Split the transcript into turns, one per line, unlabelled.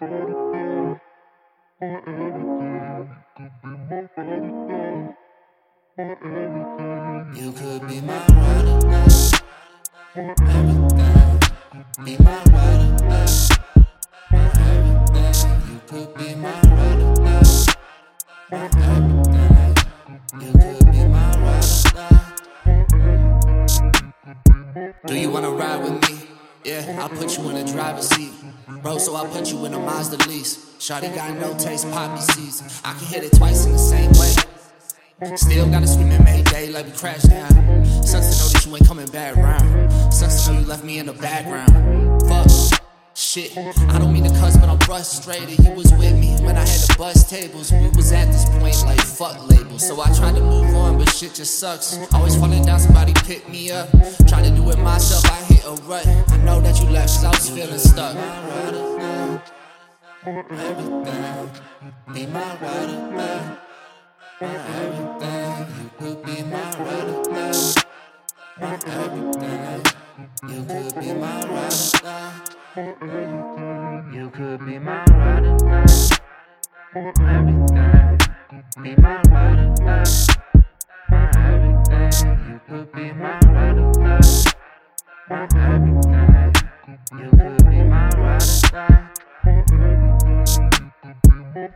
You could be my ride or die. Everything. Be my ride or die. Everything. You could be my ride or die. Everything. You could be my ride or die. Do you wanna ride with me? Yeah, I'll put you in the driver's seat. Bro, so I'll put you in a Mazda lease. Shawty got no taste, poppy season. I can hit it twice in the same way. Still gotta swim in Mayday like we crashed down. Sucks to know that you ain't coming back round. Sucks to know you left me in the background. Fuck. Shit, I don't mean to cuss, but I'm frustrated. You was with me when I had to bust tables. We was at this point like fuck labels. So I tried to move on, but shit just sucks. Always falling down, somebody pick me up. Trying to do it myself, I hit a rut. I know that you left, was feeling stuck. Everything, be my rider now. Everything, you could be my rider now. Everything, you could be my rider now. You could be my rider now. Everything, be my rider now. You will be my